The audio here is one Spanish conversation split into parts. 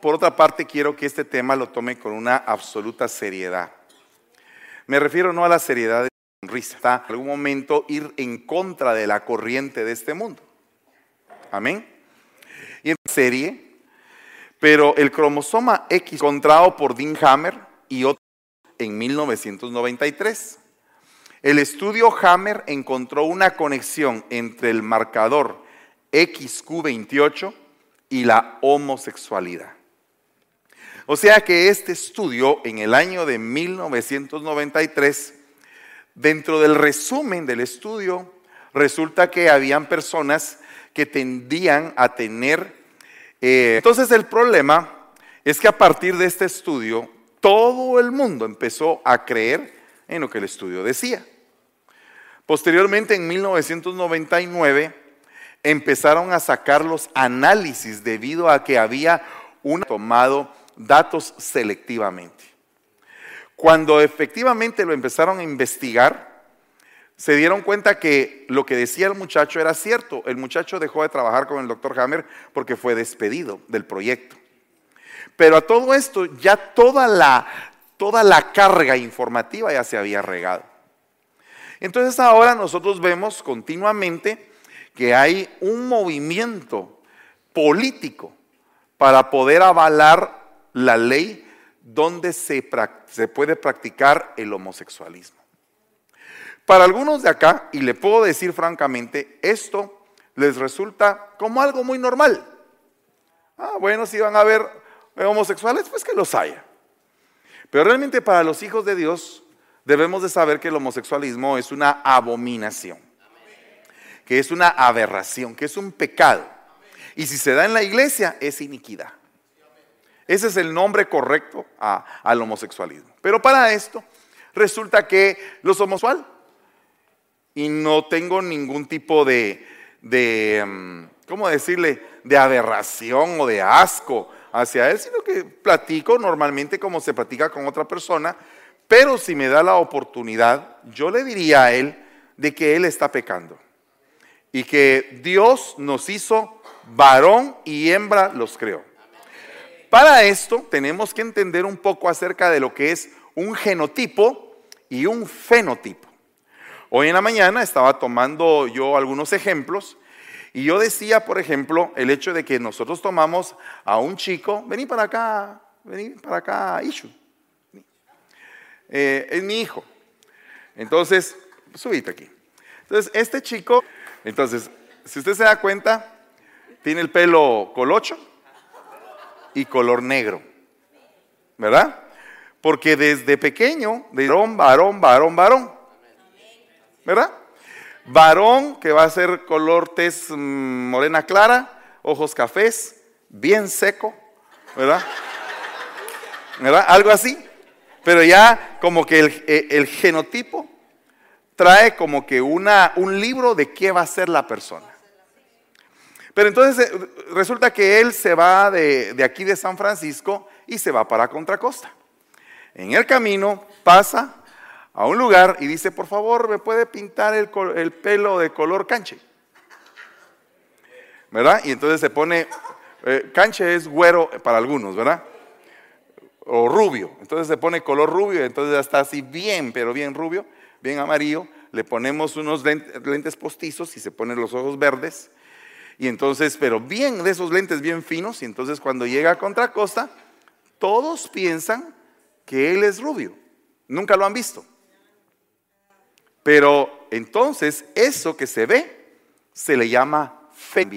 por otra parte, quiero que este tema lo tome con una absoluta seriedad. Me refiero no a la seriedad de sonrisa, en algún momento ir en contra de la corriente de este mundo. Amén. Y en serie, pero el cromosoma X encontrado por Dean Hammer y otros en 1993. El estudio Hammer encontró una conexión entre el marcador XQ28 y la homosexualidad. O sea que este estudio en el año de 1993, dentro del resumen del estudio, resulta que habían personas que tendían a tener... Eh, entonces el problema es que a partir de este estudio, todo el mundo empezó a creer en lo que el estudio decía. Posteriormente, en 1999, empezaron a sacar los análisis debido a que había un tomado datos selectivamente. Cuando efectivamente lo empezaron a investigar, se dieron cuenta que lo que decía el muchacho era cierto. El muchacho dejó de trabajar con el doctor Hammer porque fue despedido del proyecto. Pero a todo esto ya toda la, toda la carga informativa ya se había regado. Entonces ahora nosotros vemos continuamente que hay un movimiento político para poder avalar la ley donde se, puede practicar el homosexualismo. Para algunos de acá, y le puedo decir francamente, esto les resulta como algo muy normal. Ah, bueno, si van a ver homosexuales, pues que los haya. Pero realmente para los hijos de Dios, debemos de saber que el homosexualismo es una abominación, que es una aberración, que es un pecado. Y si se da en la iglesia, es iniquidad. Ese es el nombre correcto al homosexualismo. Pero para esto, resulta que los homosexuales, y no tengo ningún tipo de, de, mm, ¿cómo decirle?, de aberración o de asco hacia él, sino que platico normalmente como se platica con otra persona, pero si me da la oportunidad, yo le diría a él de que él está pecando y que Dios nos hizo varón y hembra los creó. Para esto tenemos que entender un poco acerca de lo que es un genotipo y un fenotipo. Hoy en la mañana estaba tomando yo algunos ejemplos y yo decía, por ejemplo, el hecho de que nosotros tomamos a un chico, vení para acá, vení para acá, Ishu. Eh, es mi hijo. Entonces, subite aquí. Entonces, este chico, entonces, si usted se da cuenta, tiene el pelo colocho y color negro. ¿Verdad? Porque desde pequeño, de varón, varón, varón, varón. ¿Verdad? Varón que va a ser color tez mm, morena clara, ojos cafés, bien seco, ¿verdad? ¿Verdad? Algo así. Pero ya como que eh, el, genotipo trae como que una, un libro de qué va a ser la persona. Pero entonces eh, resulta que él se va de, aquí de San Francisco y se va para Contracosta. En el camino pasa a un lugar y dice, por favor, ¿me puede pintar el, el pelo de color canche? ¿Verdad? Y entonces se pone, eh, canche es güero para algunos, ¿verdad? o rubio. Entonces se pone color rubio, entonces ya está así bien, pero bien rubio, bien amarillo. Le ponemos unos lentes, postizos y se ponen los ojos verdes. Y entonces, pero bien de esos lentes bien finos. Y entonces cuando llega a Contracosta, todos piensan que él es rubio. Nunca lo han visto. Pero entonces eso que se ve se le llama fe.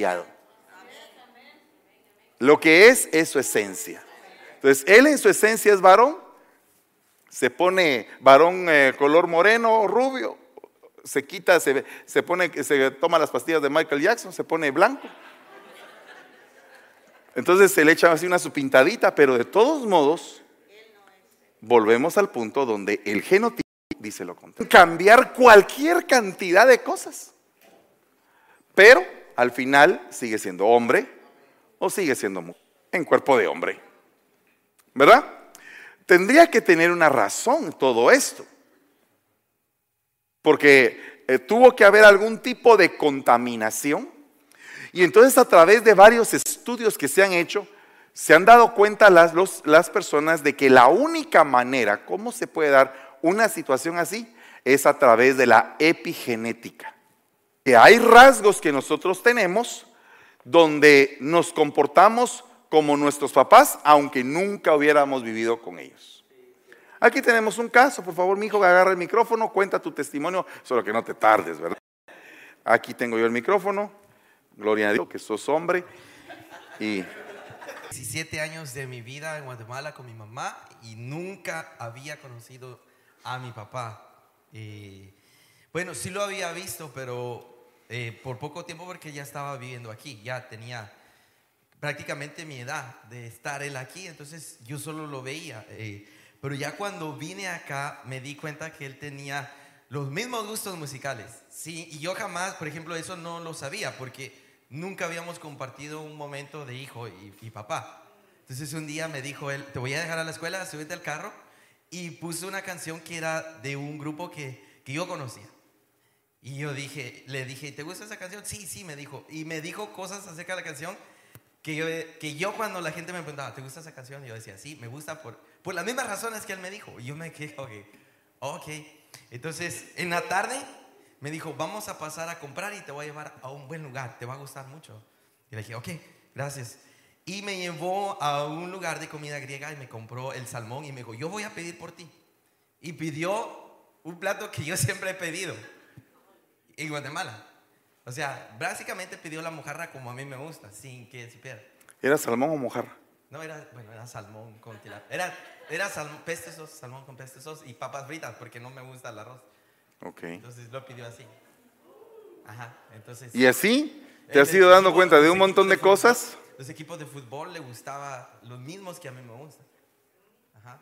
Lo que es es su esencia. Entonces, él en su esencia es varón, se pone varón eh, color moreno, rubio, se quita, se, se pone, se toma las pastillas de Michael Jackson, se pone blanco. Entonces se le echa así una su pintadita, pero de todos modos, volvemos al punto donde el genotipo dice lo contrario. Cambiar cualquier cantidad de cosas. Pero al final sigue siendo hombre o sigue siendo mujer en cuerpo de hombre. ¿verdad? Tendría que tener una razón todo esto. Porque eh, tuvo que haber algún tipo de contaminación. Y entonces a través de varios estudios que se han hecho, Se han dado cuenta las, las personas de que la única manera, ¿cómo se puede dar una situación así? Es a través de la epigenética. Que hay rasgos que nosotros tenemos donde nos comportamos como nuestros papás, aunque nunca hubiéramos vivido con ellos. Aquí tenemos un caso, por favor, mi hijo, agarra el micrófono, cuenta tu testimonio, solo que no te tardes, ¿verdad? Aquí tengo yo el micrófono, gloria a Dios que sos hombre y 17 años de mi vida en Guatemala con mi mamá y nunca había conocido a mi papá. Eh, bueno, sí lo había visto, pero eh, por poco tiempo porque ya estaba viviendo aquí, ya tenía prácticamente mi edad de estar él aquí, entonces yo solo lo veía. Eh, pero ya cuando vine acá me di cuenta que él tenía los mismos gustos musicales. Sí, y yo jamás, por ejemplo, eso no lo sabía porque nunca habíamos compartido un momento de hijo y, papá. Entonces un día me dijo él, te voy a dejar a la escuela, súbete al carro. Y puso una canción que era de un grupo que, que yo conocía. Y yo dije, le dije, ¿te gusta esa canción? Sí, sí, me dijo. Y me dijo cosas acerca de la canción que yo, que yo cuando la gente me preguntaba, ¿te gusta esa canción? Yo decía, sí, me gusta por, por las mismas razones que él me dijo. Y yo me quedé, ok, ok. Entonces, en la tarde me dijo, vamos a pasar a comprar y te voy a llevar a un buen lugar, te va a gustar mucho. Y le dije, ok, gracias. Y me llevó a un lugar de comida griega y me compró el salmón y me dijo, yo voy a pedir por ti. Y pidió un plato que yo siempre he pedido en Guatemala. O sea, básicamente pidió la mojarra como a mí me gusta, sin que supiera. ¿Era salmón o mojarra? No, era, bueno, era salmón con tilapia. Era, era salmón, salmón con peste y papas fritas porque no me gusta el arroz. Entonces lo pidió así. Ajá, entonces. ¿Y así? ¿Te has ido dando cuenta de un montón de, cosas? los equipos de fútbol le gustaba los mismos que a mí me gustan. Ajá.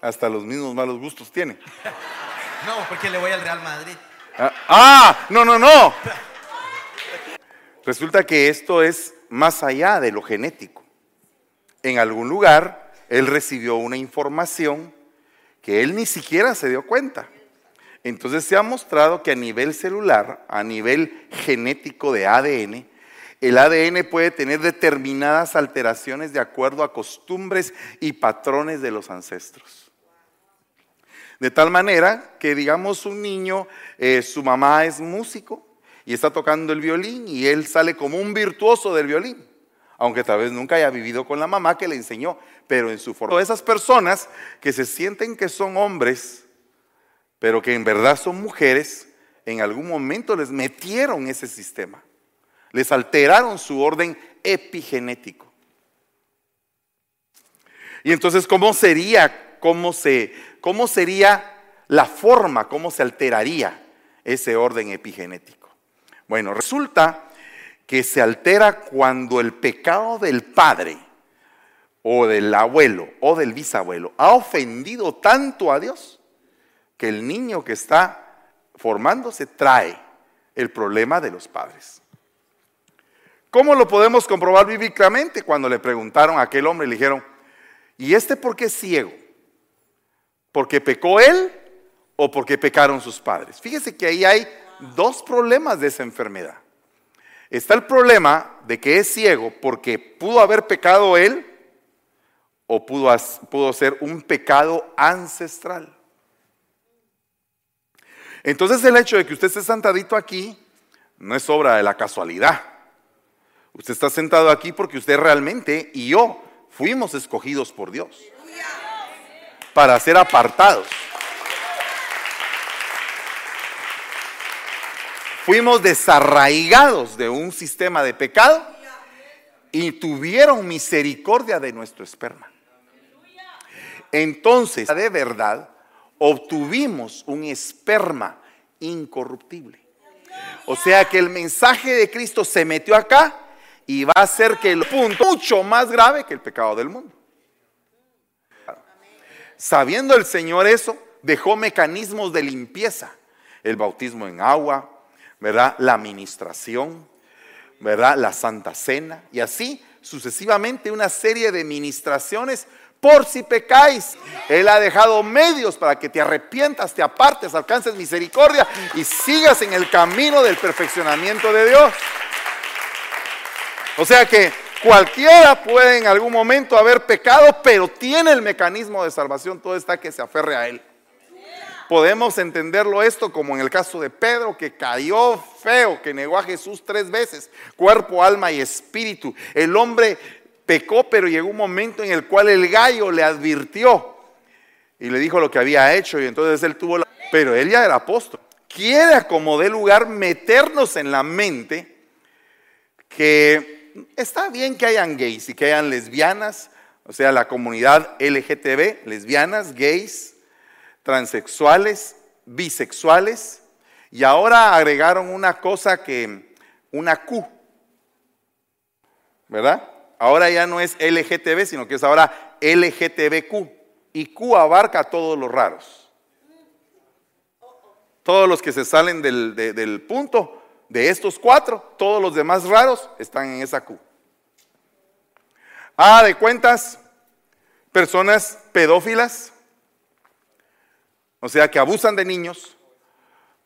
Hasta los mismos malos gustos tiene. no, porque le voy al Real Madrid. Ah, ah, no, no, no. Resulta que esto es más allá de lo genético. En algún lugar, él recibió una información que él ni siquiera se dio cuenta. Entonces se ha mostrado que a nivel celular, a nivel genético de ADN, el ADN puede tener determinadas alteraciones de acuerdo a costumbres y patrones de los ancestros. De tal manera que, digamos, un niño, eh, su mamá es músico y está tocando el violín y él sale como un virtuoso del violín, aunque tal vez nunca haya vivido con la mamá que le enseñó, pero en su forma. Esas personas que se sienten que son hombres, pero que en verdad son mujeres, en algún momento les metieron ese sistema, les alteraron su orden epigenético. Y entonces, ¿cómo sería, cómo, se, cómo sería la forma, cómo se alteraría ese orden epigenético? Bueno, resulta que se altera cuando el pecado del padre o del abuelo o del bisabuelo ha ofendido tanto a Dios que el niño que está formándose trae el problema de los padres. ¿Cómo lo podemos comprobar bíblicamente? Cuando le preguntaron a aquel hombre, le dijeron, ¿y este por qué es ciego? ¿Porque pecó él o porque pecaron sus padres? Fíjese que ahí hay dos problemas de esa enfermedad. Está el problema de que es ciego porque pudo haber pecado él o pudo, pudo ser un pecado ancestral. Entonces el hecho de que usted esté sentadito aquí no es obra de la casualidad. Usted está sentado aquí porque usted realmente y yo fuimos escogidos por Dios para ser apartados. Fuimos desarraigados de un sistema de pecado y tuvieron misericordia de nuestro esperma. Entonces, de verdad, obtuvimos un esperma incorruptible. O sea que el mensaje de Cristo se metió acá y va a ser que el punto mucho más grave que el pecado del mundo. Sabiendo el Señor eso, dejó mecanismos de limpieza, el bautismo en agua, ¿verdad? La administración, ¿verdad? La Santa Cena y así sucesivamente una serie de ministraciones por si pecáis. Él ha dejado medios para que te arrepientas, te apartes, alcances misericordia y sigas en el camino del perfeccionamiento de Dios. O sea que Cualquiera puede en algún momento haber pecado, pero tiene el mecanismo de salvación, todo está que se aferre a él. Podemos entenderlo esto como en el caso de Pedro, que cayó feo, que negó a Jesús tres veces, cuerpo, alma y espíritu. El hombre pecó, pero llegó un momento en el cual el gallo le advirtió y le dijo lo que había hecho y entonces él tuvo la... Pero él ya era apóstol. Quiere como de lugar meternos en la mente que está bien que hayan gays y que hayan lesbianas, o sea, la comunidad LGTB, lesbianas, gays, transexuales, bisexuales, y ahora agregaron una cosa que, una Q, ¿verdad? Ahora ya no es LGTB, sino que es ahora LGTBQ, y Q abarca a todos los raros. Todos los que se salen del, del punto, de estos cuatro, todos los demás raros están en esa Q. Ah, de cuentas, personas pedófilas, o sea, que abusan de niños,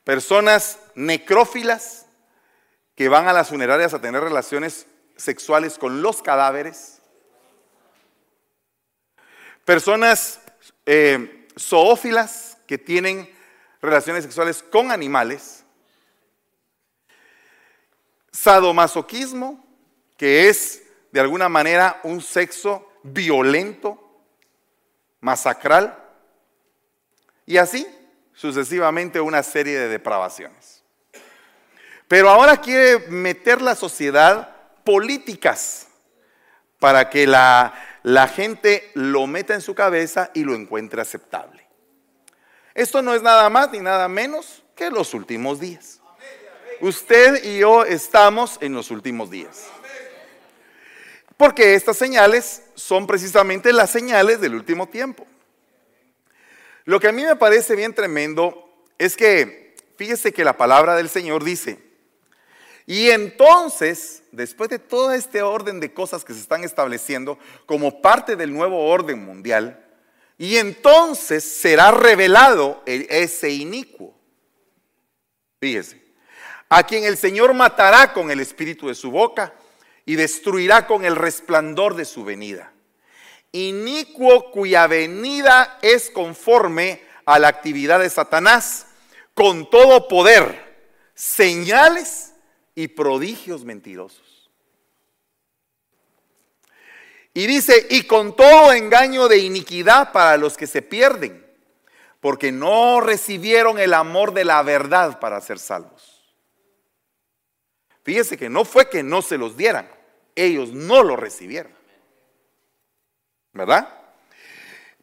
personas necrófilas, que van a las funerarias a tener relaciones sexuales con los cadáveres, personas eh, zoófilas que tienen relaciones sexuales con animales, sadomasoquismo, que es de alguna manera un sexo violento, masacral, y así sucesivamente una serie de depravaciones. Pero ahora quiere meter la sociedad políticas para que la, la gente lo meta en su cabeza y lo encuentre aceptable. Esto no es nada más ni nada menos que los últimos días. Usted y yo estamos en los últimos días. Porque estas señales son precisamente las señales del último tiempo. Lo que a mí me parece bien tremendo es que, fíjese que la palabra del Señor dice, y entonces, después de todo este orden de cosas que se están estableciendo como parte del nuevo orden mundial, y entonces será revelado ese inicuo. Fíjese, a quien el Señor matará con el espíritu de su boca y destruirá con el resplandor de su venida. Inicuo cuya venida es conforme a la actividad de Satanás, con todo poder, señales y prodigios mentirosos. Y dice, y con todo engaño de iniquidad para los que se pierden, porque no recibieron el amor de la verdad para ser salvos. Fíjese que no fue que no se los dieran, ellos no lo recibieron. ¿Verdad?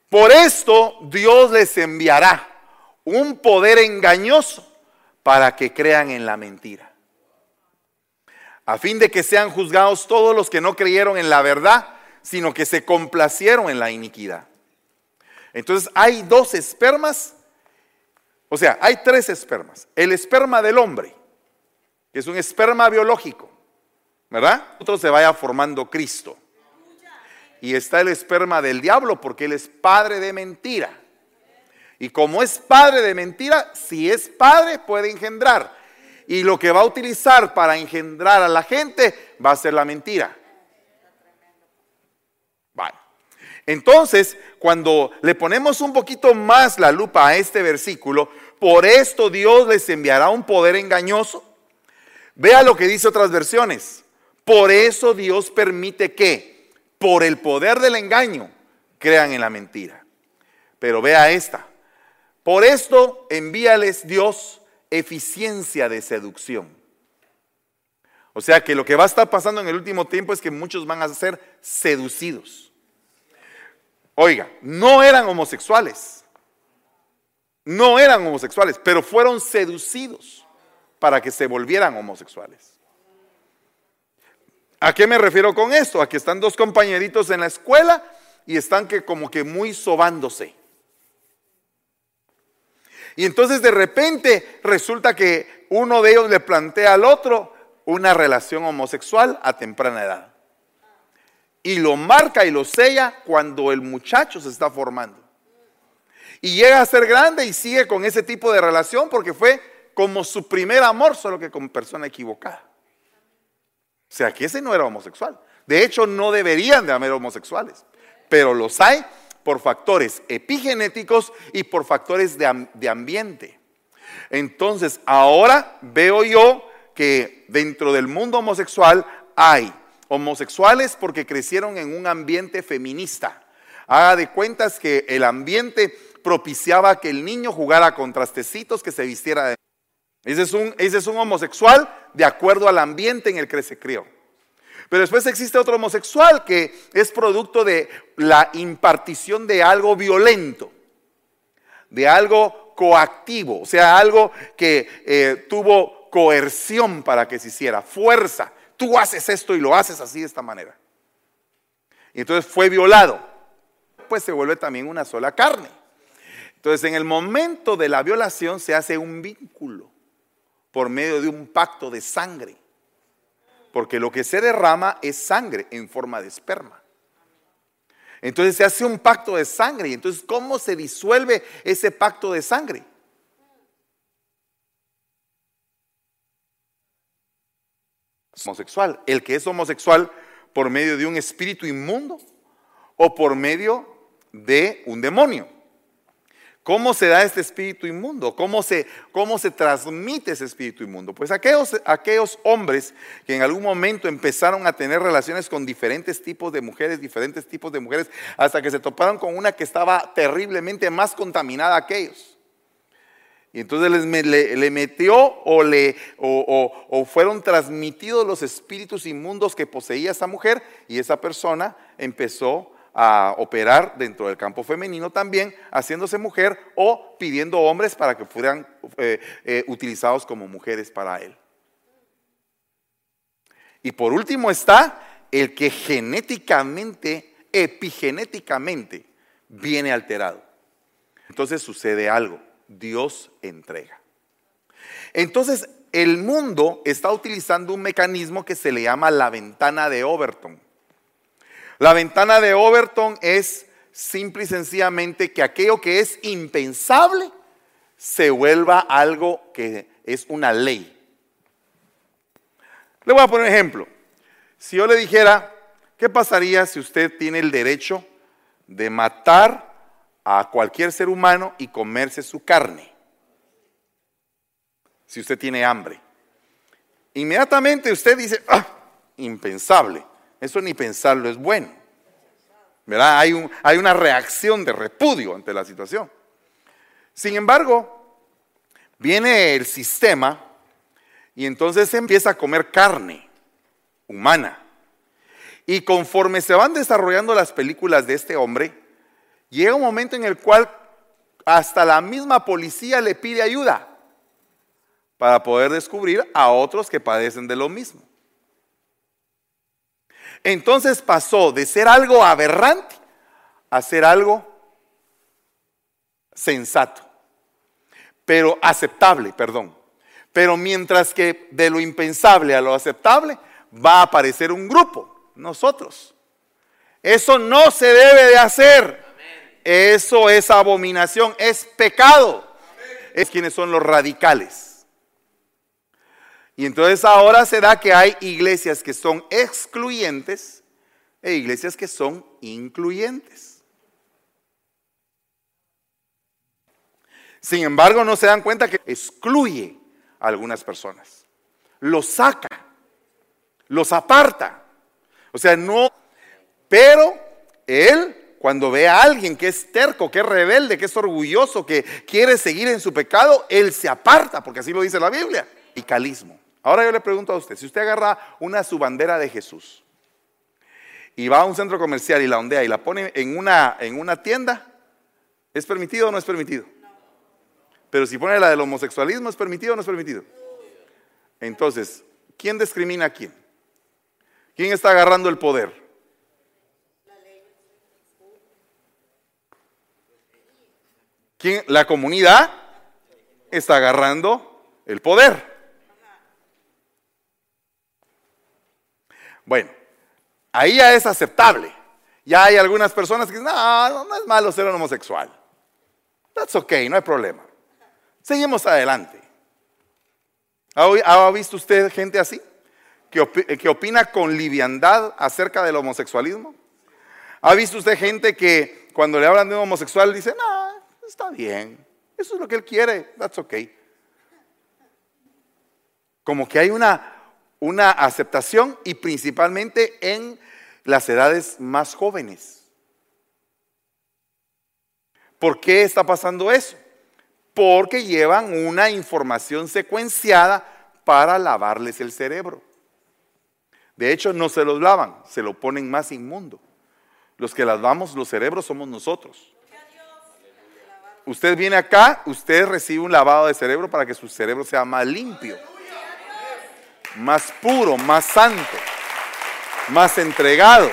Por esto Dios les enviará un poder engañoso para que crean en la mentira. A fin de que sean juzgados todos los que no creyeron en la verdad, sino que se complacieron en la iniquidad. Entonces hay dos espermas, o sea, hay tres espermas. El esperma del hombre, que es un esperma biológico, ¿verdad? Otro se vaya formando Cristo. Y está el esperma del diablo porque él es padre de mentira. Y como es padre de mentira, si es padre puede engendrar. Y lo que va a utilizar para engendrar a la gente va a ser la mentira. Vale. Entonces, cuando le ponemos un poquito más la lupa a este versículo, por esto Dios les enviará un poder engañoso Vea lo que dice otras versiones. Por eso Dios permite que, por el poder del engaño, crean en la mentira. Pero vea esta. Por esto envíales Dios eficiencia de seducción. O sea que lo que va a estar pasando en el último tiempo es que muchos van a ser seducidos. Oiga, no eran homosexuales. No eran homosexuales, pero fueron seducidos para que se volvieran homosexuales. ¿A qué me refiero con esto? A que están dos compañeritos en la escuela y están que como que muy sobándose. Y entonces de repente resulta que uno de ellos le plantea al otro una relación homosexual a temprana edad. Y lo marca y lo sella cuando el muchacho se está formando. Y llega a ser grande y sigue con ese tipo de relación porque fue como su primer amor, solo que con persona equivocada. O sea, que ese no era homosexual, De hecho, no deberían de haber homosexuales, pero los hay por factores epigenéticos y por factores de, de ambiente. Entonces, ahora veo yo que dentro del mundo homosexual hay homosexuales porque crecieron en un ambiente feminista. Haga de cuentas que el ambiente propiciaba que el niño jugara con trastecitos, que se vistiera de... Ese es un, ese es un homosexual de acuerdo al ambiente en el que se crió. Pero después existe otro homosexual que es producto de la impartición de algo violento, de algo coactivo, o sea, algo que eh, tuvo coerción para que se hiciera, fuerza. Tú haces esto y lo haces así de esta manera. Y entonces fue violado. Pues se vuelve también una sola carne. Entonces en el momento de la violación se hace un vínculo por medio de un pacto de sangre. Porque lo que se derrama es sangre en forma de esperma. Entonces se hace un pacto de sangre. Y entonces, ¿cómo se disuelve ese pacto de sangre? Homosexual. El que es homosexual por medio de un espíritu inmundo o por medio de un demonio. ¿Cómo se da este espíritu inmundo? ¿Cómo se, cómo se transmite ese espíritu inmundo? Pues aquellos, aquellos hombres que en algún momento empezaron a tener relaciones con diferentes tipos de mujeres, diferentes tipos de mujeres, hasta que se toparon con una que estaba terriblemente más contaminada que ellos. Y entonces les, le, metió o, le, o fueron transmitidos los espíritus inmundos que poseía esa mujer y esa persona empezó a operar dentro del campo femenino también, haciéndose mujer o pidiendo hombres para que fueran eh, eh, utilizados como mujeres para él. Y por último está el que genéticamente, epigenéticamente, viene alterado. Entonces sucede algo, Dios entrega. Entonces el mundo está utilizando un mecanismo que se le llama la ventana de Overton. La ventana de Overton es simple y sencillamente que aquello que es impensable se vuelva algo que es una ley. Le voy a poner un ejemplo. Si yo le dijera, ¿qué pasaría si usted tiene el derecho de matar a cualquier ser humano y comerse su carne? Si usted tiene hambre. Inmediatamente usted dice, ah, impensable. Eso ni pensarlo es bueno. ¿Verdad? Hay, un, hay una reacción de repudio ante la situación. Sin embargo, viene el sistema y entonces se empieza a comer carne humana. Y conforme se van desarrollando las películas de este hombre, llega un momento en el cual hasta la misma policía le pide ayuda para poder descubrir a otros que padecen de lo mismo. Entonces pasó de ser algo aberrante a ser algo sensato, pero aceptable, perdón. Pero mientras que de lo impensable a lo aceptable va a aparecer un grupo, nosotros. Eso no se debe de hacer. Eso es abominación, es pecado. Es quienes son los radicales. Y entonces ahora se da que hay iglesias que son excluyentes e iglesias que son incluyentes. Sin embargo, no se dan cuenta que excluye a algunas personas. Los saca, los aparta. O sea, no, pero él cuando ve a alguien que es terco, que es rebelde, que es orgulloso, que quiere seguir en su pecado, él se aparta, porque así lo dice la Biblia. Y calismo. Ahora yo le pregunto a usted, si usted agarra una subandera de Jesús y va a un centro comercial y la ondea y la pone en una, en una tienda, ¿es permitido o no es permitido? Pero si pone la del homosexualismo, ¿es permitido o no es permitido? Entonces, ¿quién discrimina a quién? ¿Quién está agarrando el poder? ¿Quién? La comunidad está agarrando el poder. Bueno, ahí ya es aceptable. Ya hay algunas personas que dicen, no, no es malo ser un homosexual. That's okay, no hay problema. Seguimos adelante. ¿Ha visto usted gente así? que, opina con liviandad acerca del homosexualismo? ¿Ha visto usted gente que cuando le hablan de un homosexual dice, no, está bien, eso es lo que él quiere, that's okay? Como que hay una, una aceptación y principalmente en las edades más jóvenes. ¿Por qué está pasando eso? Porque llevan una información secuenciada para lavarles el cerebro. De hecho, no se los lavan, se lo ponen más inmundo. Los que lavamos los cerebros somos nosotros. Usted viene acá, usted recibe un lavado de cerebro para que su cerebro sea más limpio, más puro, más santo, más entregado.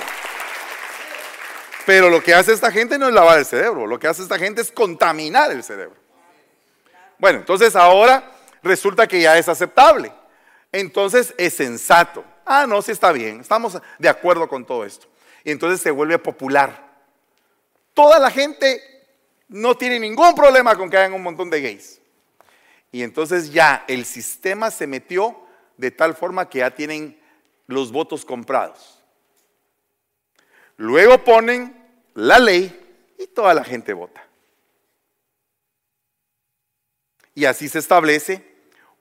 Pero lo que hace esta gente no es lavar el cerebro, lo que hace esta gente es contaminar el cerebro. Bueno, entonces ahora resulta que ya es aceptable. Entonces es sensato. Ah, no, sí está bien, estamos de acuerdo con todo esto. Y entonces se vuelve popular. Toda la gente no tiene ningún problema con que hayan un montón de gays. Y entonces ya el sistema se metió de tal forma que ya tienen los votos comprados. Luego ponen la ley y toda la gente vota. Y así se establece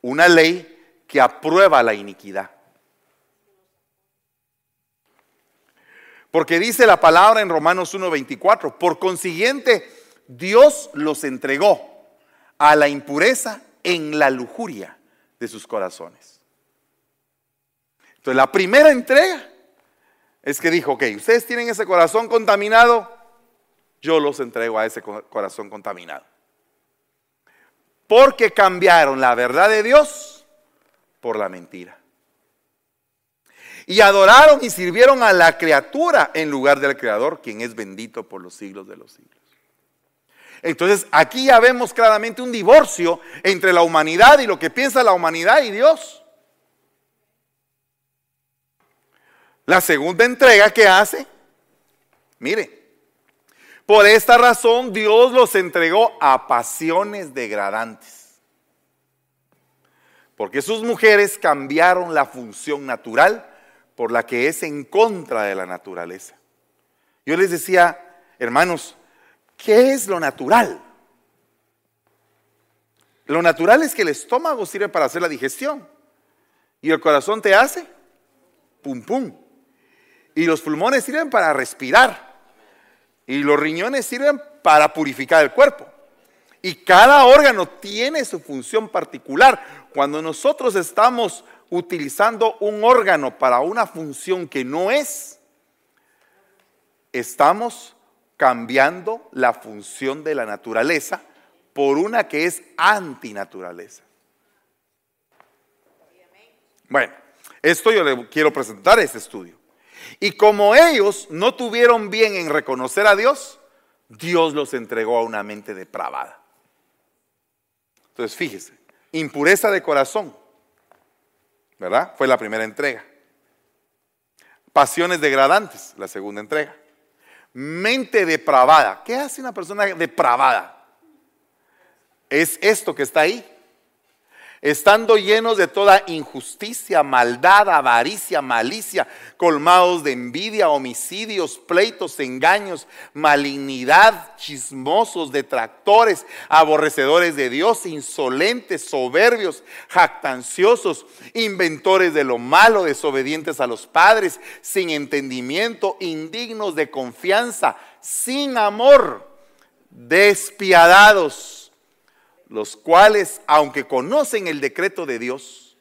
una ley que aprueba la iniquidad. Porque dice la palabra en Romanos 1:24, por consiguiente, Dios los entregó a la impureza en la lujuria de sus corazones. Entonces, la primera entrega es que dijo, ok, ustedes tienen ese corazón contaminado, yo los entrego a ese corazón contaminado. Porque cambiaron la verdad de Dios por la mentira. Y adoraron y sirvieron a la criatura en lugar del Creador, quien es bendito por los siglos de los siglos. Entonces aquí ya vemos claramente un divorcio entre la humanidad y lo que piensa la humanidad y Dios. La segunda entrega que hace, mire, por esta razón Dios los entregó a pasiones degradantes. Porque sus mujeres cambiaron la función natural por la que es en contra de la naturaleza. Yo les decía, hermanos, ¿qué es lo natural? Lo natural es que el estómago sirve para hacer la digestión y el corazón te hace pum pum. Y los pulmones sirven para respirar. Y los riñones sirven para purificar el cuerpo. Y cada órgano tiene su función particular. Cuando nosotros estamos utilizando un órgano para una función que no es, estamos cambiando la función de la naturaleza por una que es antinaturaleza. Bueno, esto yo le quiero presentar este estudio. Y como ellos no tuvieron bien en reconocer a Dios, Dios los entregó a una mente depravada. Entonces, fíjese, impureza de corazón, ¿verdad? Fue la primera entrega. Pasiones degradantes, la segunda entrega. Mente depravada. ¿Qué hace una persona depravada? Es esto que está ahí estando llenos de toda injusticia, maldad, avaricia, malicia, colmados de envidia, homicidios, pleitos, engaños, malignidad, chismosos, detractores, aborrecedores de Dios, insolentes, soberbios, jactanciosos, inventores de lo malo, desobedientes a los padres, sin entendimiento, indignos de confianza, sin amor, despiadados los cuales, aunque conocen el decreto de Dios,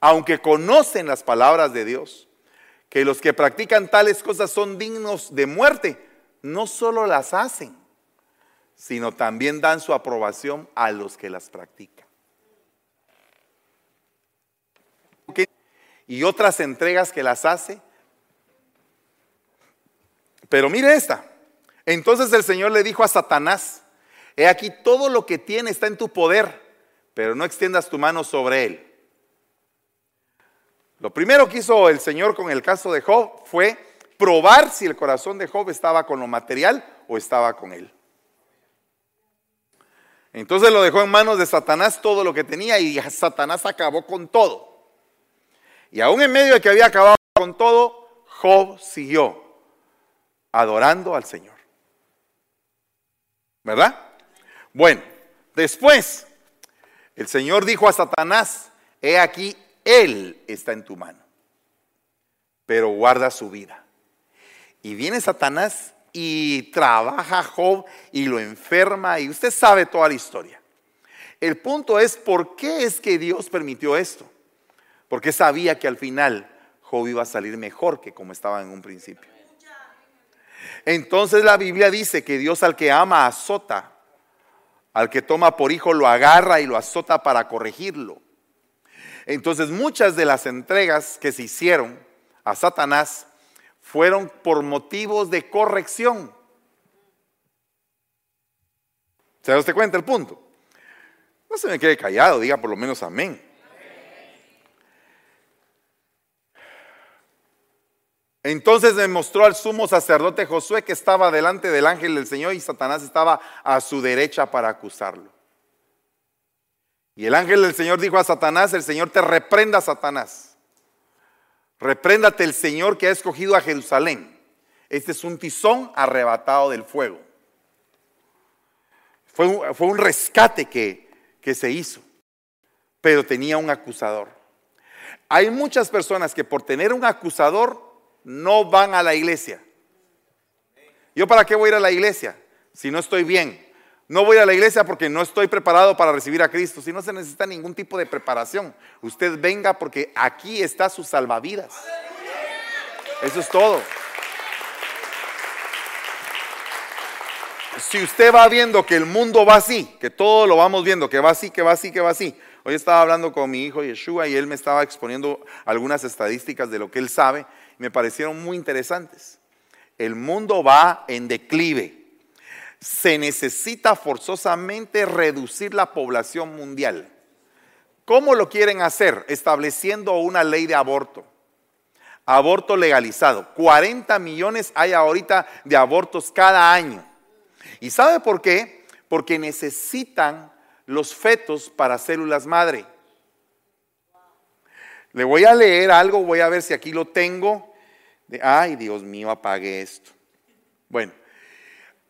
aunque conocen las palabras de Dios, que los que practican tales cosas son dignos de muerte, no solo las hacen, sino también dan su aprobación a los que las practican. Y otras entregas que las hace. Pero mire esta. Entonces el Señor le dijo a Satanás, He aquí todo lo que tiene está en tu poder, pero no extiendas tu mano sobre él. Lo primero que hizo el Señor con el caso de Job fue probar si el corazón de Job estaba con lo material o estaba con él. Entonces lo dejó en manos de Satanás todo lo que tenía y Satanás acabó con todo. Y aún en medio de que había acabado con todo, Job siguió adorando al Señor. ¿Verdad? Bueno, después el Señor dijo a Satanás, he aquí, Él está en tu mano, pero guarda su vida. Y viene Satanás y trabaja a Job y lo enferma y usted sabe toda la historia. El punto es, ¿por qué es que Dios permitió esto? Porque sabía que al final Job iba a salir mejor que como estaba en un principio. Entonces la Biblia dice que Dios al que ama azota, al que toma por hijo lo agarra y lo azota para corregirlo. Entonces muchas de las entregas que se hicieron a Satanás fueron por motivos de corrección. ¿Se da usted cuenta el punto? No se me quede callado, diga por lo menos amén. Entonces demostró al sumo sacerdote Josué que estaba delante del ángel del Señor y Satanás estaba a su derecha para acusarlo. Y el ángel del Señor dijo a Satanás, el Señor te reprenda, Satanás. Repréndate el Señor que ha escogido a Jerusalén. Este es un tizón arrebatado del fuego. Fue un, rescate que se hizo, pero tenía un acusador. Hay muchas personas que por tener un acusador no van a la iglesia. ¿Yo para qué voy a ir a la iglesia si no estoy bien? No voy a la iglesia porque no estoy preparado para recibir a Cristo. Si no se necesita ningún tipo de preparación, usted venga porque aquí está su salvavidas. Eso es todo. Si usted va viendo que el mundo va así, que todo lo vamos viendo, que va así, que va así, que va así. Hoy estaba hablando con mi hijo Yeshua y él me estaba exponiendo algunas estadísticas de lo que él sabe me parecieron muy interesantes. El mundo va en declive. Se necesita forzosamente reducir la población mundial. ¿Cómo lo quieren hacer? Estableciendo una ley de aborto. Aborto legalizado. 40 millones hay ahorita de abortos cada año. ¿Y sabe por qué? Porque necesitan los fetos para células madre. Le voy a leer algo, voy a ver si aquí lo tengo. ay, Dios mío, apague esto. Bueno,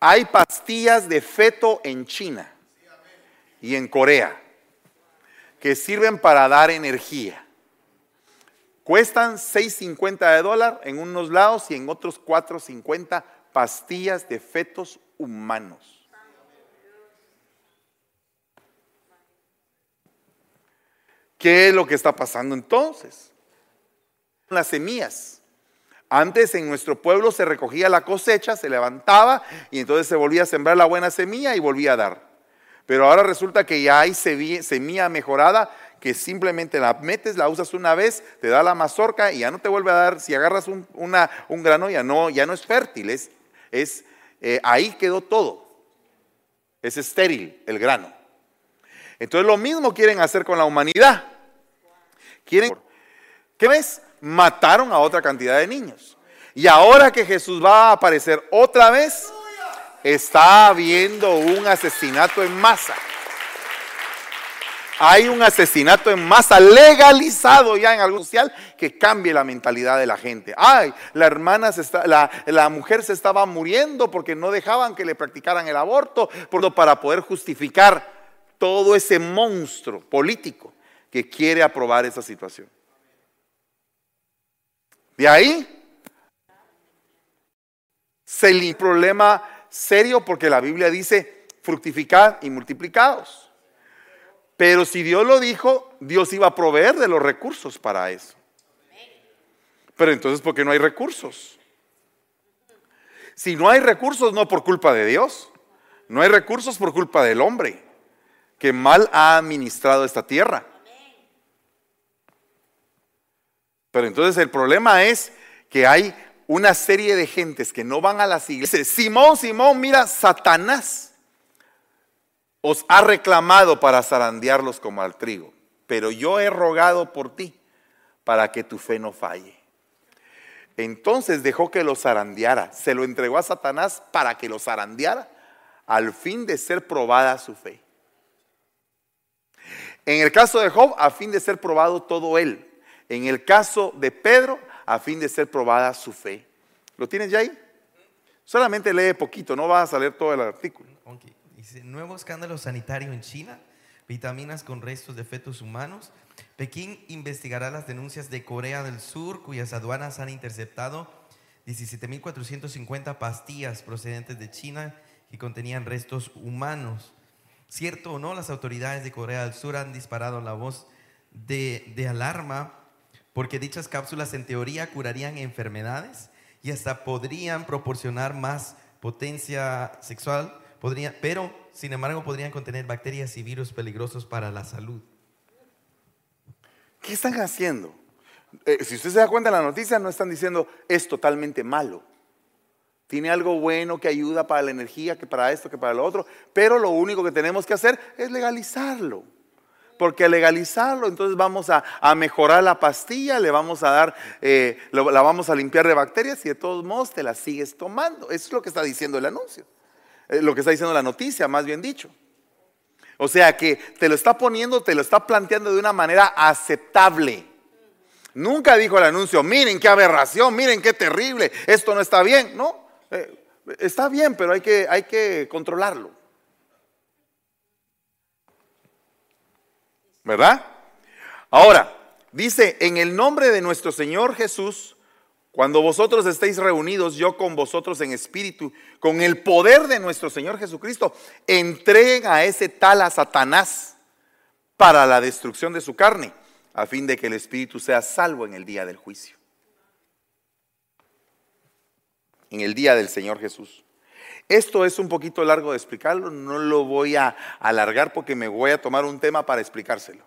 hay pastillas de feto en China y en Corea que sirven para dar energía. Cuestan 6.50 de dólar en unos lados y en otros 4.50 pastillas de fetos humanos. ¿Qué es lo que está pasando entonces? Las semillas. Antes en nuestro pueblo se recogía la cosecha, se levantaba y entonces se volvía a sembrar la buena semilla y volvía a dar. Pero ahora resulta que ya hay semilla mejorada que simplemente la metes, la usas una vez, te da la mazorca y ya no te vuelve a dar. Si agarras un, grano ya no, ya no es fértil, es, eh, ahí quedó todo. Es estéril el grano. Entonces lo mismo quieren hacer con la humanidad. Quieren, ¿qué ves? Mataron a otra cantidad de niños. Y ahora que Jesús va a aparecer otra vez, está habiendo un asesinato en masa. Hay un asesinato en masa legalizado ya en algo social que cambie la mentalidad de la gente. Ay, la hermana se está, la, la, mujer se estaba muriendo porque no dejaban que le practicaran el aborto, para poder justificar todo ese monstruo político que quiere aprobar esa situación. De ahí se le problema serio porque la Biblia dice fructificad y multiplicados. Pero si Dios lo dijo, Dios iba a proveer de los recursos para eso. Pero entonces, ¿por qué no hay recursos? Si no hay recursos, no por culpa de Dios. No hay recursos por culpa del hombre que mal ha administrado esta tierra. Pero entonces el problema es que hay una serie de gentes que no van a las iglesias. Simón, Simón, mira, Satanás os ha reclamado para zarandearlos como al trigo, pero yo he rogado por ti para que tu fe no falle. Entonces dejó que lo zarandeara, se lo entregó a Satanás para que lo zarandeara al fin de ser probada su fe. En el caso de Job, a fin de ser probado todo él. En el caso de Pedro, a fin de ser probada su fe. ¿Lo tienes ya ahí? Solamente lee poquito, no va a salir todo el artículo. Dice, nuevo escándalo sanitario en China, vitaminas con restos de fetos humanos. Pekín investigará las denuncias de Corea del Sur, cuyas aduanas han interceptado 17.450 pastillas procedentes de China que contenían restos humanos. Cierto o no, las autoridades de Corea del Sur han disparado la voz de, de alarma porque dichas cápsulas en teoría curarían enfermedades y hasta podrían proporcionar más potencia sexual, podría, pero sin embargo podrían contener bacterias y virus peligrosos para la salud. ¿Qué están haciendo? Eh, si usted se da cuenta en la noticia, no están diciendo es totalmente malo. Tiene algo bueno que ayuda para la energía, que para esto, que para lo otro, pero lo único que tenemos que hacer es legalizarlo porque al legalizarlo, entonces vamos a, mejorar la pastilla, le vamos a dar, eh, la vamos a limpiar de bacterias y de todos modos te la sigues tomando. Eso es lo que está diciendo el anuncio, eh, lo que está diciendo la noticia, más bien dicho. O sea que te lo está poniendo, te lo está planteando de una manera aceptable. Nunca dijo el anuncio, miren qué aberración, miren qué terrible, esto no está bien. No, eh, está bien, pero hay que, hay que controlarlo. ¿Verdad? Ahora, dice, en el nombre de nuestro Señor Jesús, cuando vosotros estéis reunidos, yo con vosotros en espíritu, con el poder de nuestro Señor Jesucristo, entreguen a ese tal a Satanás para la destrucción de su carne, a fin de que el espíritu sea salvo en el día del juicio. En el día del Señor Jesús. Esto es un poquito largo de explicarlo, no lo voy a alargar porque me voy a tomar un tema para explicárselo.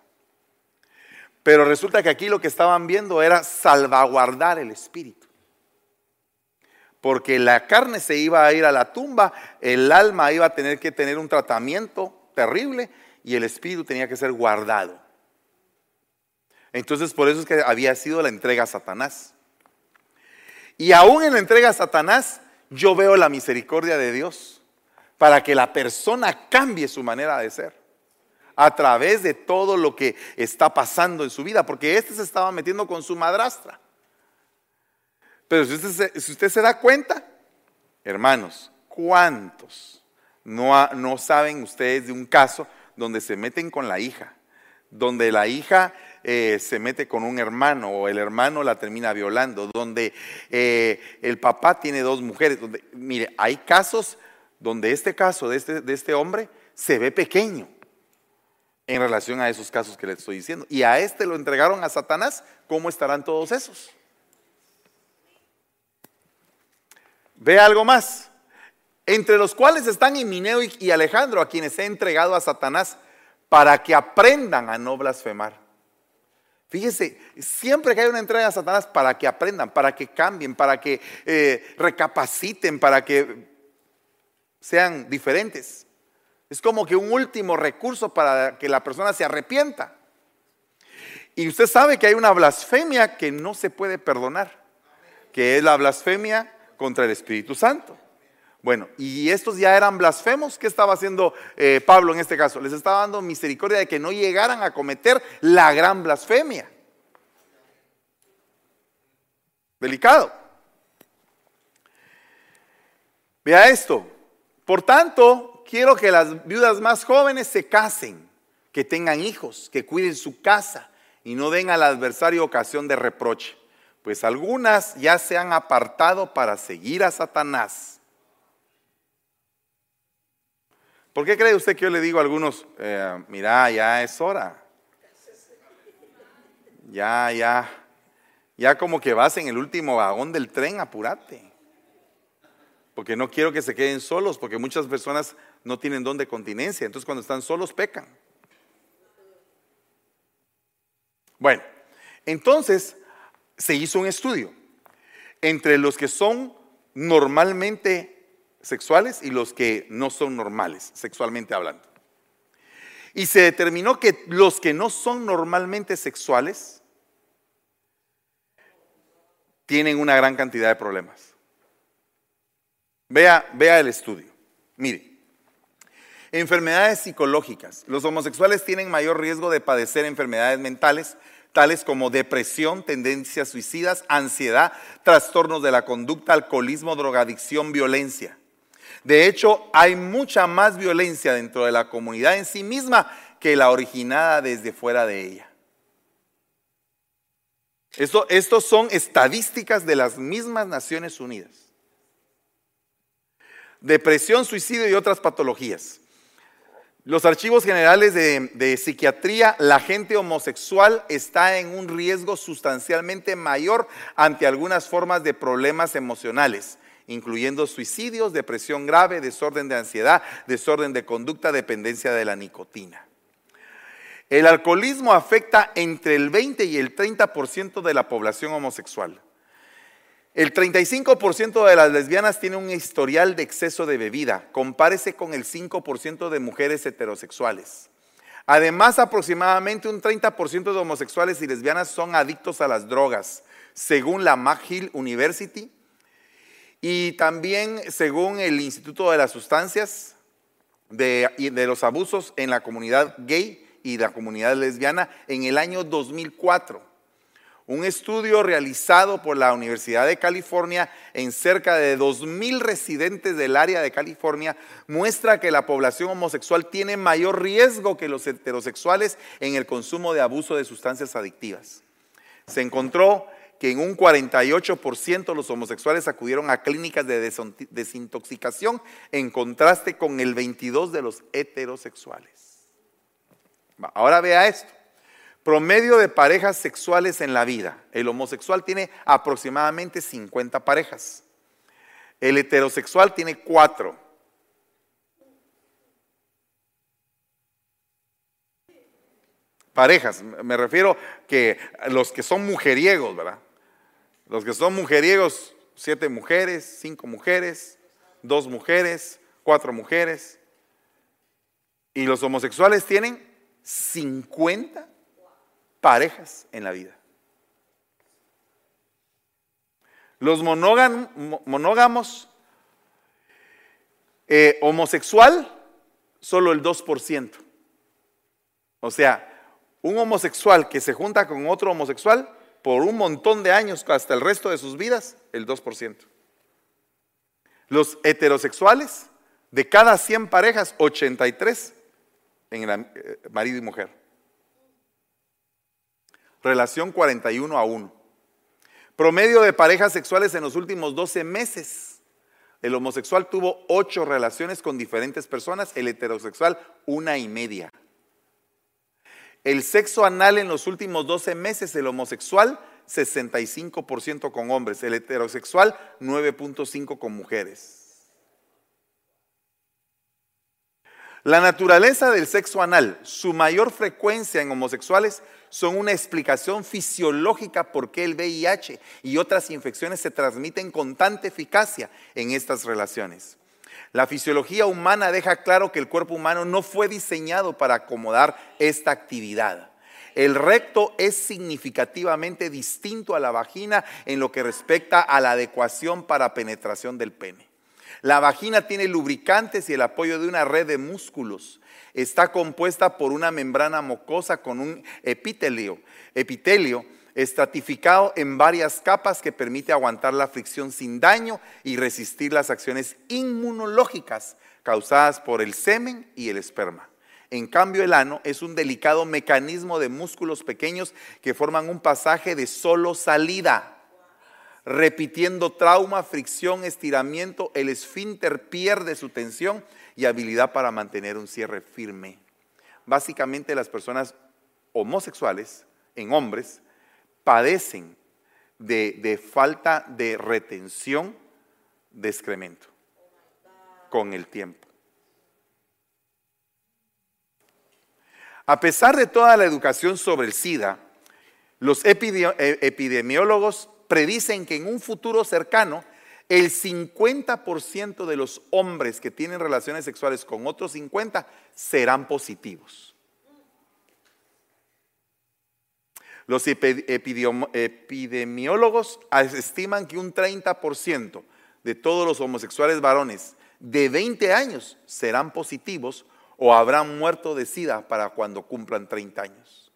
Pero resulta que aquí lo que estaban viendo era salvaguardar el espíritu. Porque la carne se iba a ir a la tumba, el alma iba a tener que tener un tratamiento terrible y el espíritu tenía que ser guardado. Entonces por eso es que había sido la entrega a Satanás. Y aún en la entrega a Satanás, yo veo la misericordia de Dios para que la persona cambie su manera de ser a través de todo lo que está pasando en su vida, porque este se estaba metiendo con su madrastra. Pero si usted se, da cuenta, hermanos, ¿cuántos no, no saben ustedes de un caso donde se meten con la hija? Donde la hija eh, se mete con un hermano o el hermano la termina violando, donde eh, el papá tiene dos mujeres. Donde, mire, hay casos donde este caso de este, de este hombre se ve pequeño en relación a esos casos que le estoy diciendo. Y a este lo entregaron a Satanás, ¿cómo estarán todos esos? Ve algo más. Entre los cuales están Himineo y Alejandro, a quienes he entregado a Satanás, para que aprendan a no blasfemar. Fíjese, siempre que hay una entrega a Satanás para que aprendan, para que cambien, para que eh, recapaciten, para que sean diferentes. Es como que un último recurso para que la persona se arrepienta. Y usted sabe que hay una blasfemia que no se puede perdonar, que es la blasfemia contra el Espíritu Santo. Bueno, y estos ya eran blasfemos. ¿Qué estaba haciendo eh, Pablo en este caso? Les estaba dando misericordia de que no llegaran a cometer la gran blasfemia. Delicado. Vea esto. Por tanto, quiero que las viudas más jóvenes se casen, que tengan hijos, que cuiden su casa y no den al adversario ocasión de reproche, pues algunas ya se han apartado para seguir a Satanás ¿Por qué cree usted que yo le digo a algunos, eh, mira, ya es hora? Ya, ya, ya como que vas en el último vagón del tren, apúrate. Porque no quiero que se queden solos, porque muchas personas no tienen don de continencia, entonces cuando están solos pecan. Bueno, entonces se hizo un estudio entre los que son normalmente sexuales y los que no son normales, sexualmente hablando. Y se determinó que los que no son normalmente sexuales tienen una gran cantidad de problemas. Vea, vea el estudio. Mire, enfermedades psicológicas. Los homosexuales tienen mayor riesgo de padecer enfermedades mentales tales como depresión, tendencias suicidas, ansiedad, trastornos de la conducta, alcoholismo, drogadicción, violencia. De hecho, hay mucha más violencia dentro de la comunidad en sí misma que la originada desde fuera de ella. Esto, estos son estadísticas de las mismas Naciones Unidas. Depresión, suicidio y otras patologías. Los archivos generales de, de, psiquiatría, la gente homosexual está en un riesgo sustancialmente mayor ante algunas formas de problemas emocionales, incluyendo suicidios, depresión grave, desorden de ansiedad, desorden de conducta, dependencia de la nicotina. El alcoholismo afecta entre el 20 y el 30% de la población homosexual. El 35% de las lesbianas tiene un historial de exceso de bebida. Compárese con el 5% de mujeres heterosexuales. Además, aproximadamente un 30% de homosexuales y lesbianas son adictos a las drogas, según la McGill University y también según el Instituto de las Sustancias de, de los Abusos en la comunidad gay y la comunidad lesbiana en el año 2004. Un estudio realizado por la Universidad de California en cerca de 2.000 residentes del área de California muestra que la población homosexual tiene mayor riesgo que los heterosexuales en el consumo de abuso de sustancias adictivas. Se encontró que en un 48% los homosexuales acudieron a clínicas de desintoxicación en contraste con el 22% de los heterosexuales. Ahora vea esto. Promedio de parejas sexuales en la vida. El homosexual tiene aproximadamente 50 parejas. El heterosexual tiene 4. Parejas, me refiero que los que son mujeriegos, ¿verdad? Los que son mujeriegos, siete mujeres, cinco mujeres, dos mujeres, cuatro mujeres. Y los homosexuales tienen 50 parejas en la vida. Los monógamos, eh, homosexual, solo el 2%. O sea, un homosexual que se junta con otro homosexual por un montón de años, hasta el resto de sus vidas, el 2%. Los heterosexuales, de cada 100 parejas, 83 en eh, marido y mujer. Relación 41 a 1. Promedio de parejas sexuales en los últimos 12 meses. El homosexual tuvo 8 relaciones con diferentes personas, el heterosexual una y media. El sexo anal en los últimos 12 meses, el homosexual 65% con hombres, el heterosexual 9.5% con mujeres. La naturaleza del sexo anal, su mayor frecuencia en homosexuales son una explicación fisiológica por qué el VIH y otras infecciones se transmiten con tanta eficacia en estas relaciones. La fisiología humana deja claro que el cuerpo humano no fue diseñado para acomodar esta actividad. El recto es significativamente distinto a la vagina en lo que respecta a la adecuación para penetración del pene. La vagina tiene lubricantes y el apoyo de una red de músculos. Está compuesta por una membrana mucosa con un epitelio, epitelio estratificado en varias capas que permite aguantar la fricción sin daño y resistir las acciones inmunológicas causadas por el semen y el esperma. En cambio, el ano es un delicado mecanismo de músculos pequeños que forman un pasaje de solo salida. Repitiendo trauma, fricción, estiramiento, el esfínter pierde su tensión y habilidad para mantener un cierre firme. Básicamente las personas homosexuales en hombres padecen de, falta de retención de excremento con el tiempo. A pesar de toda la educación sobre el SIDA, los e, epidemiólogos predicen que en un futuro cercano el 50% de los hombres que tienen relaciones sexuales con otros 50 serán positivos. Los epidemiólogos estiman que un 30% de todos los homosexuales varones de 20 años serán positivos o habrán muerto de SIDA para cuando cumplan 30 años.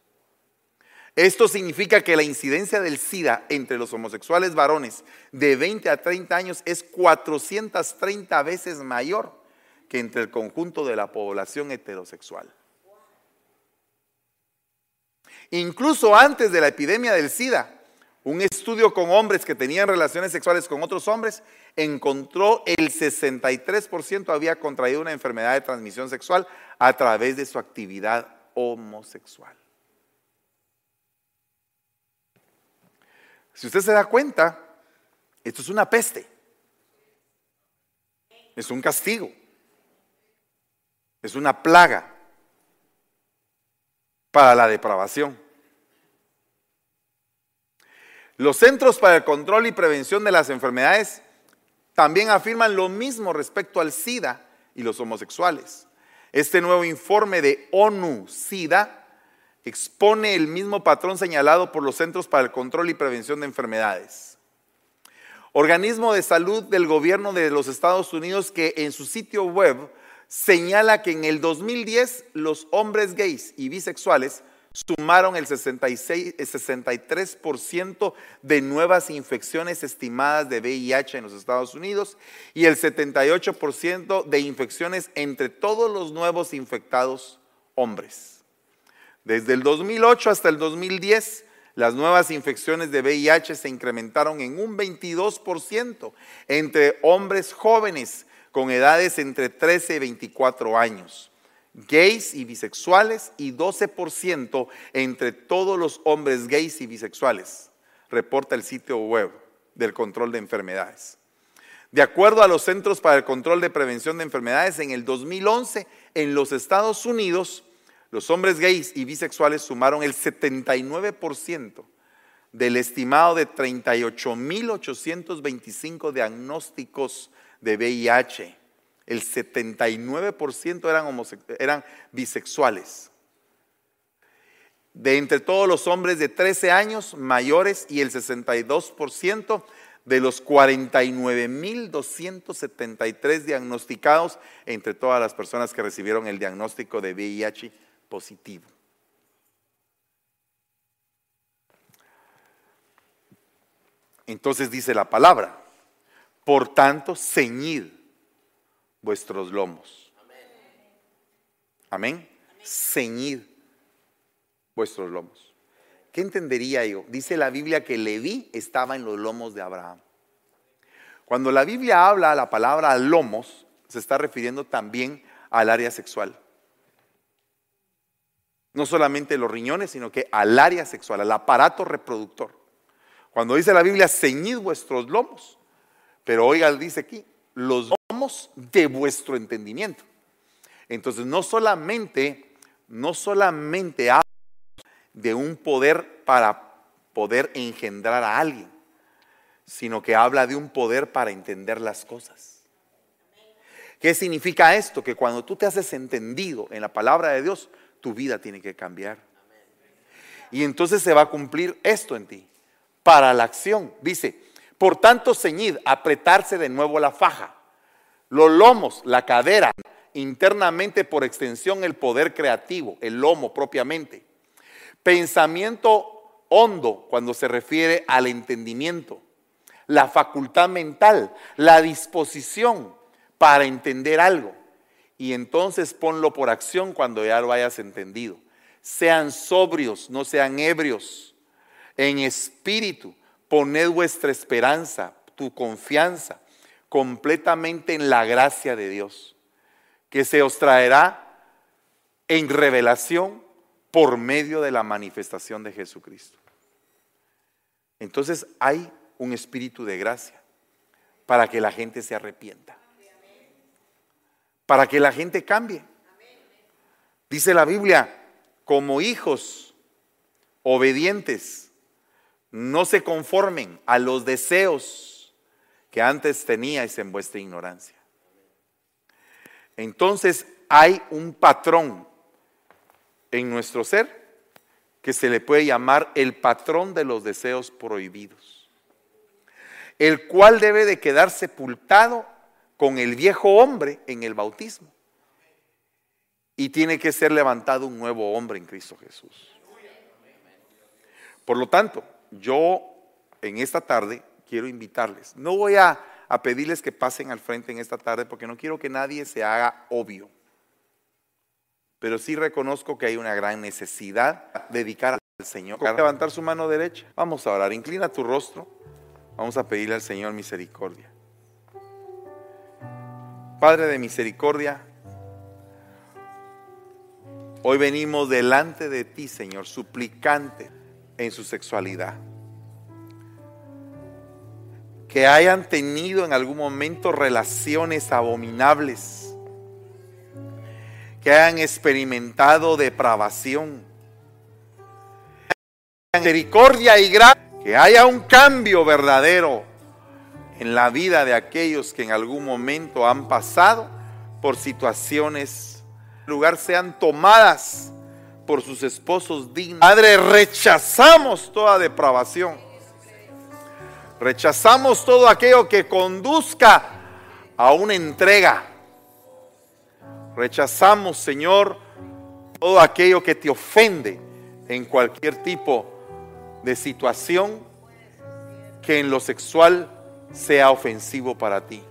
Esto significa que la incidencia del SIDA entre los homosexuales varones de 20 a 30 años es 430 veces mayor que entre el conjunto de la población heterosexual. Incluso antes de la epidemia del SIDA, un estudio con hombres que tenían relaciones sexuales con otros hombres encontró el 63% había contraído una enfermedad de transmisión sexual a través de su actividad homosexual. Si usted se da cuenta, esto es una peste. Es un castigo. Es una plaga para la depravación. Los Centros para el Control y Prevención de las Enfermedades también afirman lo mismo respecto al SIDA y los homosexuales. Este nuevo informe de ONU-SIDA expone el mismo patrón señalado por los Centros para el Control y Prevención de Enfermedades. Organismo de salud del gobierno de los Estados Unidos que en su sitio web señala que en el 2010 los hombres gays y bisexuales sumaron el, 66, el 63% de nuevas infecciones estimadas de VIH en los Estados Unidos y el 78% de infecciones entre todos los nuevos infectados hombres. Desde el 2008 hasta el 2010, las nuevas infecciones de VIH se incrementaron en un 22% entre hombres jóvenes con edades entre 13 y 24 años, gays y bisexuales y 12% entre todos los hombres gays y bisexuales, reporta el sitio web del control de enfermedades. De acuerdo a los Centros para el Control de Prevención de Enfermedades, en el 2011 en los Estados Unidos, los hombres gays y bisexuales sumaron el 79% del estimado de 38.825 diagnósticos de VIH. El 79% eran, eran bisexuales. De entre todos los hombres de 13 años mayores y el 62% de los 49.273 diagnosticados entre todas las personas que recibieron el diagnóstico de VIH positivo. Entonces dice la palabra, por tanto, ceñid vuestros lomos. Amén. Ceñid vuestros lomos. ¿Qué entendería yo? Dice la Biblia que Leví estaba en los lomos de Abraham. Cuando la Biblia habla la palabra lomos, se está refiriendo también al área sexual. No solamente los riñones, sino que al área sexual, al aparato reproductor. Cuando dice la Biblia, ceñid vuestros lomos. Pero oiga, dice aquí, los de vuestro entendimiento. Entonces, no solamente, no solamente habla de un poder para poder engendrar a alguien, sino que habla de un poder para entender las cosas. ¿Qué significa esto? Que cuando tú te haces entendido en la palabra de Dios, tu vida tiene que cambiar. Y entonces se va a cumplir esto en ti. Para la acción, dice, por tanto ceñid, apretarse de nuevo la faja, los lomos, la cadera, internamente por extensión el poder creativo, el lomo propiamente. Pensamiento hondo cuando se refiere al entendimiento, la facultad mental, la disposición para entender algo y entonces ponlo por acción cuando ya lo hayas entendido. Sean sobrios, no sean ebrios. En espíritu, poned vuestra esperanza, tu confianza completamente en la gracia de Dios, que se os traerá en revelación por medio de la manifestación de Jesucristo. Entonces hay un espíritu de gracia para que la gente se arrepienta para que la gente cambie. Dice la Biblia, como hijos obedientes, no se conformen a los deseos que antes teníais en vuestra ignorancia. Entonces hay un patrón en nuestro ser que se le puede llamar el patrón de los deseos prohibidos, el cual debe de quedar sepultado con el viejo hombre en el bautismo. Y tiene que ser levantado un nuevo hombre en Cristo Jesús. Por lo tanto, yo en esta tarde quiero invitarles. No voy a, a pedirles que pasen al frente en esta tarde porque no quiero que nadie se haga obvio. Pero sí reconozco que hay una gran necesidad de dedicar al Señor. Levantar su mano derecha. Vamos a orar. Inclina tu rostro. Vamos a pedirle al Señor misericordia. Padre de misericordia, hoy venimos delante de ti, Señor, suplicante en su sexualidad. Que hayan tenido en algún momento relaciones abominables. Que hayan experimentado depravación. Misericordia y gracia. Que haya un cambio verdadero en la vida de aquellos que en algún momento han pasado por situaciones, lugar sean tomadas por sus esposos dignos. Padre, rechazamos toda depravación. Rechazamos todo aquello que conduzca a una entrega. Rechazamos, Señor, todo aquello que te ofende en cualquier tipo de situación que en lo sexual sea ofensivo para ti.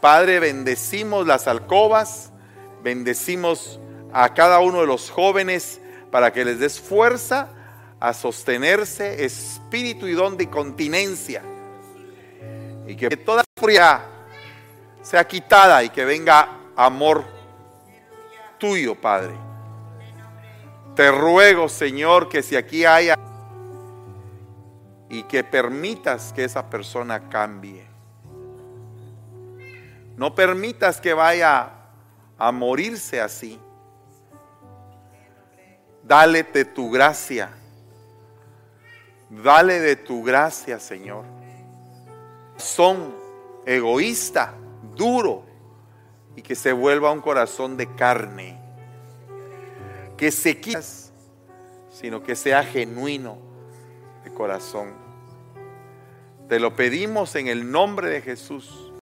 Padre, bendecimos las alcobas, bendecimos a cada uno de los jóvenes para que les des fuerza a sostenerse, espíritu y don de continencia. Y que toda furia sea quitada y que venga amor tuyo, Padre. Te ruego, Señor, que si aquí haya y que permitas que esa persona cambie. No permitas que vaya a morirse así. Dale tu gracia. Dale de tu gracia, Señor. Son egoísta, duro, y que se vuelva un corazón de carne. Que se quitas, sino que sea genuino de corazón. Te lo pedimos en el nombre de Jesús.